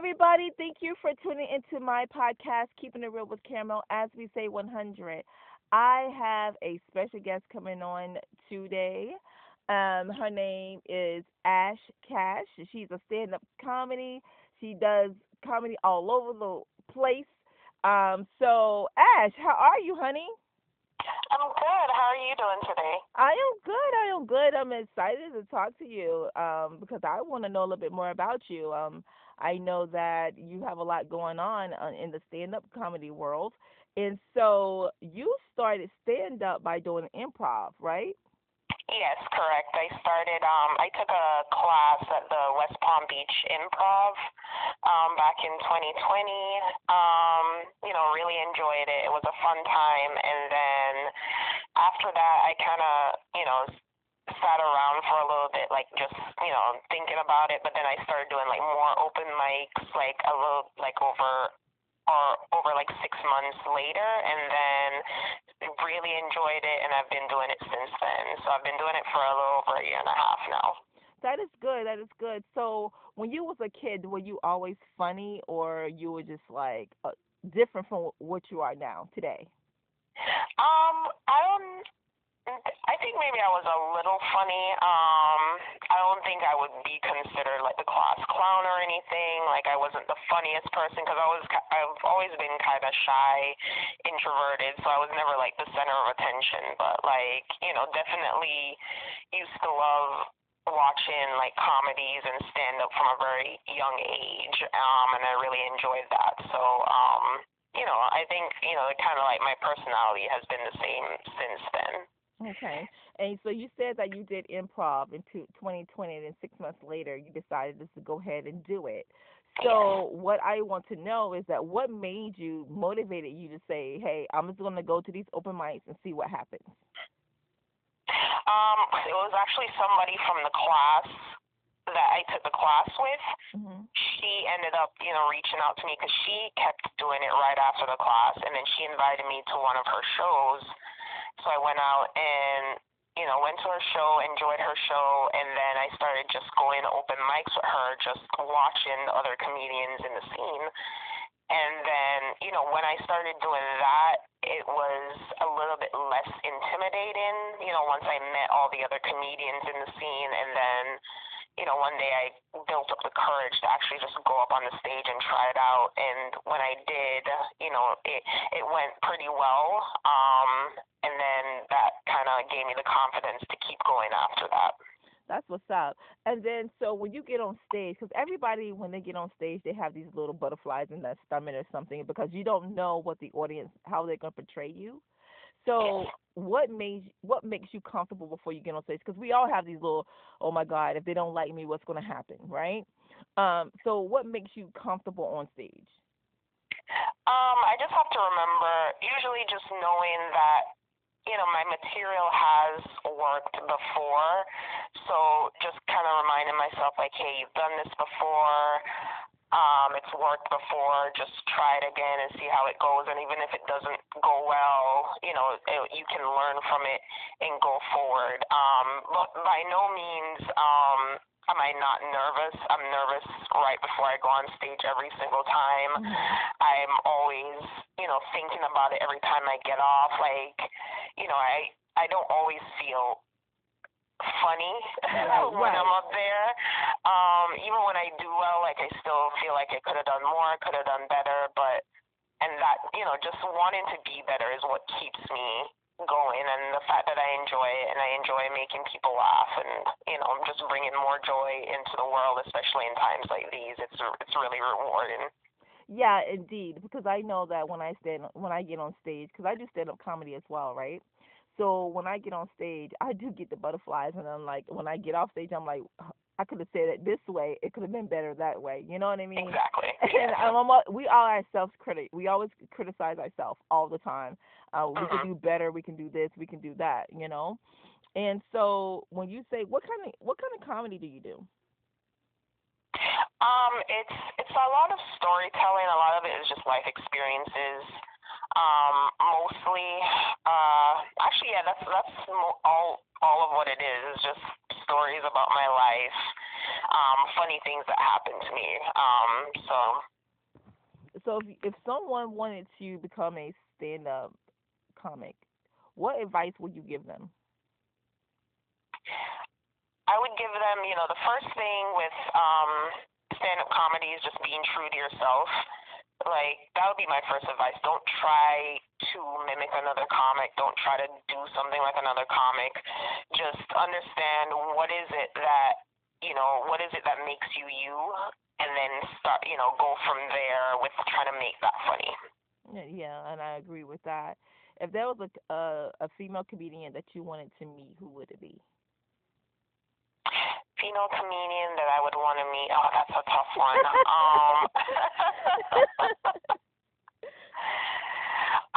everybody. Thank you for tuning into my podcast, Keeping It Real with Caramel, as we say 100. I have a special guest coming on today. Um, her name is Ash Cash. She's a stand up comedy. She does comedy all over the place. Um, so, Ash, how are you, honey? I'm good. How are you doing today? I am good. I am good. I'm excited to talk to you um, because I want to know a little bit more about you. Um, I know that you have a lot going on uh, in the stand up comedy world. And so you started stand up by doing improv, right? Yes, correct. I started. Um, I took a class at the West Palm Beach Improv um, back in 2020. Um, you know, really enjoyed it. It was a fun time, and then after that, I kind of, you know, sat around for a little bit, like just you know thinking about it. But then I started doing like more open mics, like a little like over or over like six months later, and then really enjoyed it, and I've been doing it since then. So I've been doing it for a little over a year and a half now. That is good. That is good. So when you was a kid, were you always funny, or you were just like uh, different from what you are now today? Um, I don't think maybe I was a little funny. Um, I don't think I would be considered like the class clown or anything. Like I wasn't the funniest person because I was I've always been kind of shy, introverted, so I was never like the center of attention. But like you know, definitely used to love watching like comedies and stand up from a very young age um and I really enjoyed that so um you know I think you know kind of like my personality has been the same since then Okay. And so you said that you did improv in 2020, and then six months later, you decided just to go ahead and do it. So what I want to know is that what made you motivated you to say, "Hey, I'm just going to go to these open mics and see what happens." Um, it was actually somebody from the class that I took the class with. Mm-hmm. She ended up, you know, reaching out to me because she kept doing it right after the class, and then she invited me to one of her shows so I went out and you know went to her show, enjoyed her show, and then I started just going to open mics with her, just watching other comedians in the scene. And then, you know, when I started doing that, it was a little bit less intimidating, you know, once I met all the other comedians in the scene and then you know, one day I built up the courage to actually just go up on the stage and try it out. And when I did, you know, it it went pretty well. Um, kind of gave me the confidence to keep going after that. That's what's up. And then, so when you get on stage, because everybody, when they get on stage, they have these little butterflies in their stomach or something because you don't know what the audience, how they're going to portray you. So what made what makes you comfortable before you get on stage? Because we all have these little, oh my God, if they don't like me, what's going to happen, right? Um, so what makes you comfortable on stage? Um, I just have to remember, usually just knowing that you know, my material has worked before. So just kind of reminding myself, like, hey, you've done this before um, it's worked before, just try it again and see how it goes. And even if it doesn't go well, you know, it, you can learn from it and go forward. Um, but by no means um, am I not nervous. I'm nervous right before I go on stage every single time. Mm-hmm. I'm always, you know, thinking about it every time I get off. Like, you know, I I don't always feel funny when I'm up there. Um, even when I do well, like I still feel like I could have done more, could have done better, but and that you know just wanting to be better is what keeps me going and the fact that I enjoy it and I enjoy making people laugh and you know I'm just bringing more joy into the world especially in times like these. It's it's really rewarding. Yeah indeed because I know that when I stand when I get on stage because I do stand up comedy as well right? So when I get on stage, I do get the butterflies, and I'm like, when I get off stage, I'm like, I could have said it this way. It could have been better that way. You know what I mean? Exactly. And I'm, we are ourselves critic. We always criticize ourselves all the time. Uh, we uh-huh. can do better. We can do this. We can do that. You know. And so when you say what kind of what kind of comedy do you do? Um, it's it's a lot of storytelling. A lot of it is just life experiences. Um, mostly, uh, actually, yeah, that's that's all all of what it is. Is just stories about my life. um, funny things that happen to me. Um, so. So if if someone wanted to become a stand-up comic, what advice would you give them? I would give them, you know, the first thing with um, stand-up comedy is just being true to yourself. Like that would be my first advice. Don't try to mimic another comic. Don't try to do something like another comic. Just understand what is it that you know, what is it that makes you you, and then start, you know, go from there with trying to make that funny. Yeah, and I agree with that. If there was a a, a female comedian that you wanted to meet, who would it be? Female comedian that I would want to meet. Oh, that's a tough one. um,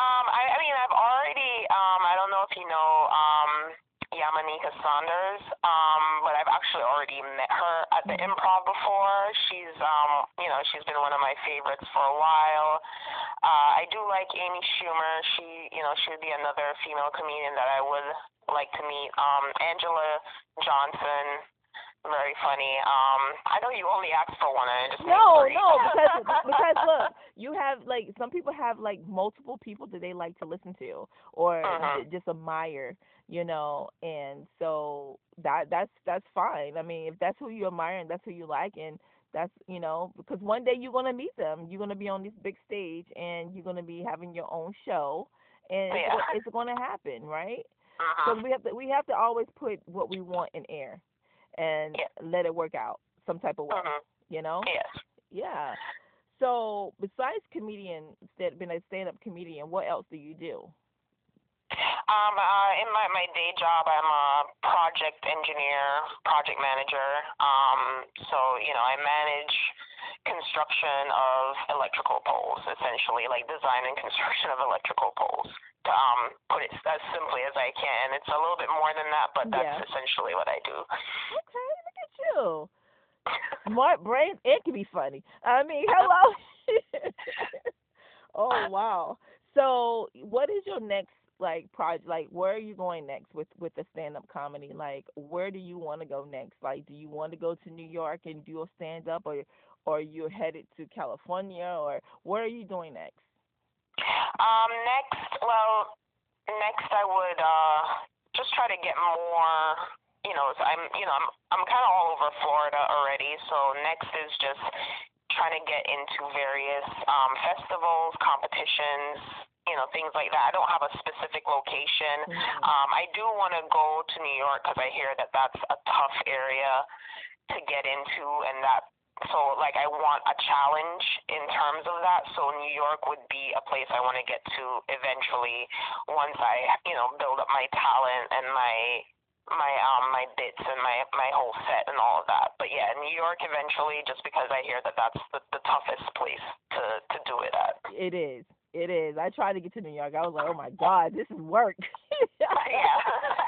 um, I, I mean, I've already. Um, I don't know if you know. Um, Yamaneika Saunders, um, but I've actually already met her at the improv before. She's, um, you know, she's been one of my favorites for a while. Uh, I do like Amy Schumer. She, you know, she would be another female comedian that I would like to meet. Um, Angela Johnson, very funny. Um, I know you only asked for one, and I just no, no, because because look, you have like some people have like multiple people that they like to listen to or uh-huh. just admire, you know, and so that that's that's fine. I mean, if that's who you admire and that's who you like, and that's you know, because one day you're gonna meet them, you're gonna be on this big stage, and you're gonna be having your own show, and yeah. it's, it's gonna happen, right? Uh-huh. So we have to we have to always put what we want in air and yeah. let it work out some type of way. Mm-hmm. You know? Yes. Yeah. So besides comedian, being a stand-up comedian, what else do you do? Um, uh, in my, my day job, I'm a project engineer, project manager. Um, so you know, I manage construction of electrical poles, essentially, like design and construction of electrical poles um, put it as simply as I can. It's a little bit more than that, but that's yeah. essentially what I do. Okay, look at you. Smart brain, it can be funny. I mean, hello. oh wow. So, what is your next like project? Like, where are you going next with with the stand up comedy? Like, where do you want to go next? Like, do you want to go to New York and do a stand up, or or you're headed to California, or where are you doing next? Um, next, well, next I would uh, just try to get more. You know, I'm, you know, I'm, I'm kind of all over Florida already. So next is just trying to get into various um, festivals, competitions, you know, things like that. I don't have a specific location. Mm-hmm. Um, I do want to go to New York because I hear that that's a tough area to get into, and that so like I want a challenge in terms of that. So New York would be a place I want to get to eventually once I you know build up my talent and my my um my bits and my my whole set and all of that. But yeah, New York eventually, just because I hear that that's the, the toughest place to to do it at. It is. It is. I tried to get to New York. I was like, oh my god, this is work. yeah,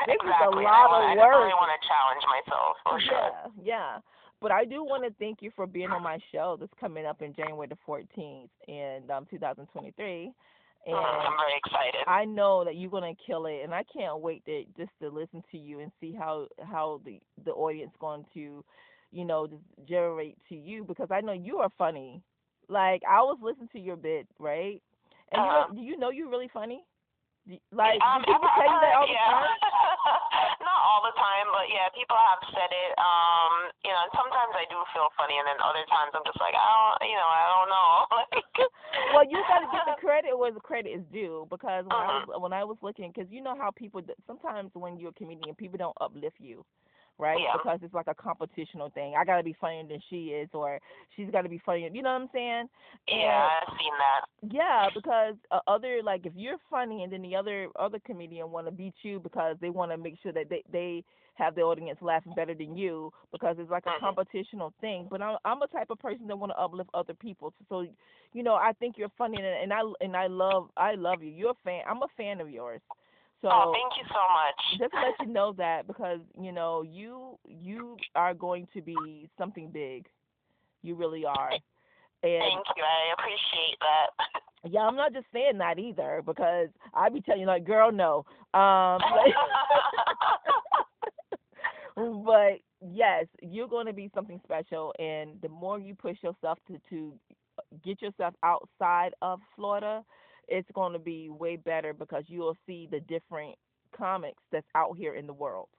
this exactly. is a lot I, of work. I definitely want to challenge myself for sure. Yeah, yeah. But I do want to thank you for being on my show that's coming up in January the 14th in um, 2023. And I'm very excited. I know that you're gonna kill it, and I can't wait to just to listen to you and see how how the the audience going to, you know, just generate to you because I know you are funny. Like I was listening to your bit, right? And uh-huh. you do you know you're really funny? Like, um, do people tell you that all yeah. the time? All the time, but yeah, people have said it. Um, you know, and sometimes I do feel funny, and then other times I'm just like, I don't, you know, I don't know. well, you got to give the credit where the credit is due because when uh-huh. I was when I was looking, because you know how people sometimes when you're a comedian, people don't uplift you right? Yeah. Because it's like a competitional thing. I gotta be funnier than she is, or she's gotta be funnier. You know what I'm saying? Yeah, I've seen that. Yeah, because uh, other like if you're funny and then the other other comedian want to beat you because they want to make sure that they they have the audience laughing better than you because it's like a mm-hmm. competitional thing. But I'm I'm a type of person that want to uplift other people. So, you know, I think you're funny and, and I and I love I love you. You're a fan. I'm a fan of yours. So oh, thank you so much. Just to let you know that because you know you you are going to be something big. You really are. And thank you. I appreciate that. Yeah, I'm not just saying that either because I be telling you like, girl, no. Um, but yes, you're going to be something special, and the more you push yourself to to get yourself outside of Florida, it's going to be way better because you'll see the different comics that's out here in the world.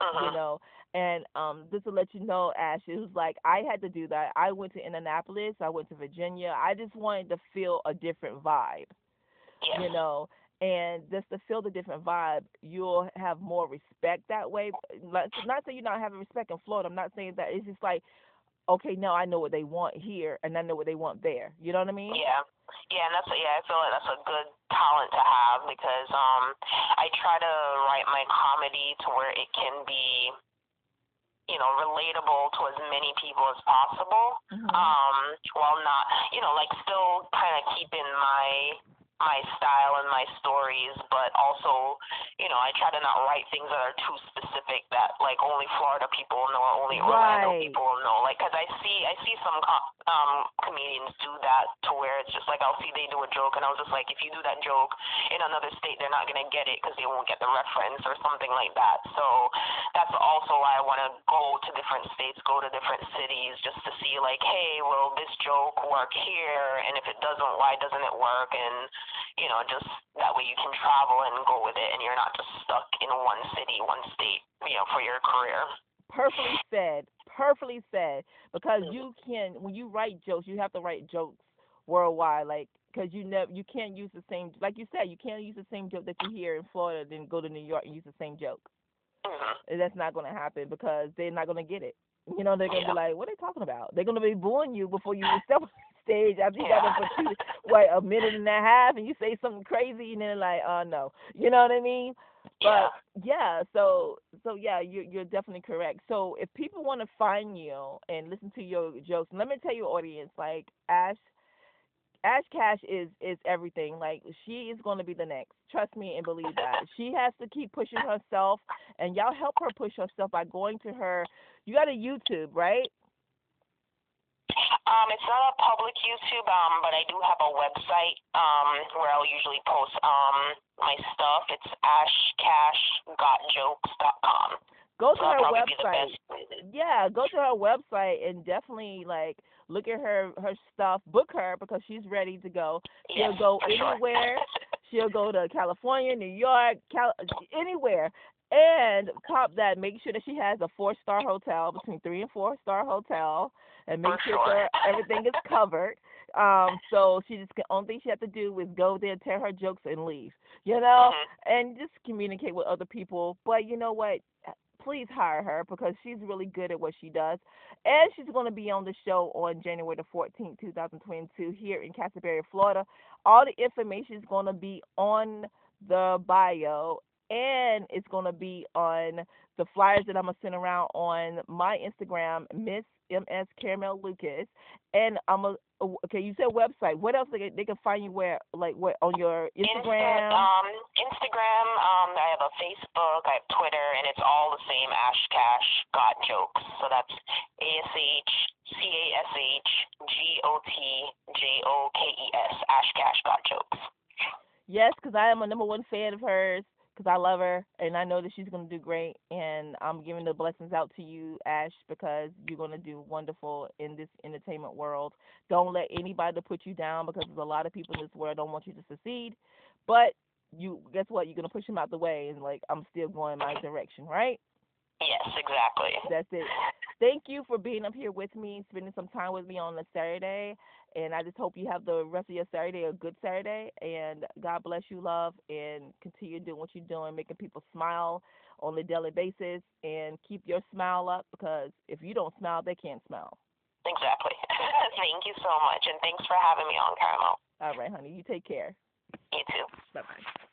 Uh-huh. You know, and um, just to let you know, Ash, it was like I had to do that. I went to Indianapolis, I went to Virginia. I just wanted to feel a different vibe. Yes. You know, and just to feel the different vibe, you'll have more respect that way. Not not that you're not having respect in Florida. I'm not saying that. It's just like, okay, now I know what they want here, and I know what they want there. You know what I mean? Yeah. Yeah, and that's a, yeah, I feel like that's a good talent to have because um I try to write my comedy to where it can be you know, relatable to as many people as possible. Mhm. Um, while not, you know, like still kind of keeping my my style and my stories, but also, you know, I try to not write things that are too specific that like only Florida people know or only Orlando Right. people know. Like, cause I see I see some com- um comedians do that to where it's just like I'll see they do a joke and I was just like, if you do that joke in another state, they're not gonna get it because they won't get the reference or something like that. So that's also why I want to go to different states, go to different cities, just to see like, hey, will this joke work here? And if it doesn't, why doesn't it work? And you know, just that way you can travel and go with it, and you're not just stuck in one city, one state, you know, for your career. perfectly said. Perfectly said. Because you mm-hmm. can when you write jokes you have to write jokes worldwide like because you never you can't use the same like you said you can't use the same joke that you hear in florida then go to new york and use the same joke Uh-huh. And that's not going to happen because they're not going to get it you know they're oh, going to Yeah. be like what are they talking about they're going to be booing you before you step on stage after you got Yeah. there for two what a minute and a half and you say something crazy and then like oh no you know what i mean but yeah, so so yeah, you're you're definitely correct. So if people want to find you and listen to your jokes, let me tell your audience, like Ash, Ash Cash is is everything. Like she is going to be the next. Trust me and believe that. She has to keep pushing herself, and y'all help her push herself by going to her. You got a YouTube, right? Um, it's not a public YouTube, um, but I do have a website um, where I'll usually post um, my stuff. It's ashcashgotjokes.com. Go to So her probably be the website. yeah, go to her website and definitely like look at her her stuff. Book her because she's ready to go. She'll Yes, go for sure. anywhere. She'll go to California, New York, Cal- anywhere. And top that, make sure that she has a four star hotel, between three and four star hotel, and make sure sure. that everything is covered. Um, so she just the only thing she has to do is go there, tell her jokes, and leave. You know, Mhm. and just communicate with other people. But you know what? Please hire her because she's really good at what she does. And she's going to be on the show on January the 14th, 2022, here in Casselberry, Florida. All the information is going to be on the bio and it's going to be on the flyers that I'm going to send around on my Instagram, Miss MS Caramel Lucas. And I'm a okay. You said website. What else they can, they can find you where like what on your Insta- Instagram? um, Instagram. Um, I have a Facebook. I have Twitter, and it's all the same. Ash Cash Got Jokes. So that's A S H C A S H G O T J O K E S. Ash Cash Got Jokes. Yes, because I am a number one fan of hers because I love her and I know that she's going to do great. And I'm giving the blessings out to you, Ash, because you're going to do wonderful in this entertainment world. Don't let anybody put you down because there's a lot of people in this world don't want you to succeed. But you, guess what? You're going to push them out the way and like I'm still going my direction, right? Yes, exactly. That's it. Thank you for being up here with me, spending some time with me on a Saturday. And I just hope you have the rest of your Saturday a good Saturday. And God bless you, love, and continue doing what you're doing, making people smile on a daily basis. And keep your smile up because if you don't smile, they can't smile. Exactly. Thank you so much, and thanks for having me on, Caramel. All right, honey. You take care. You too. Bye bye.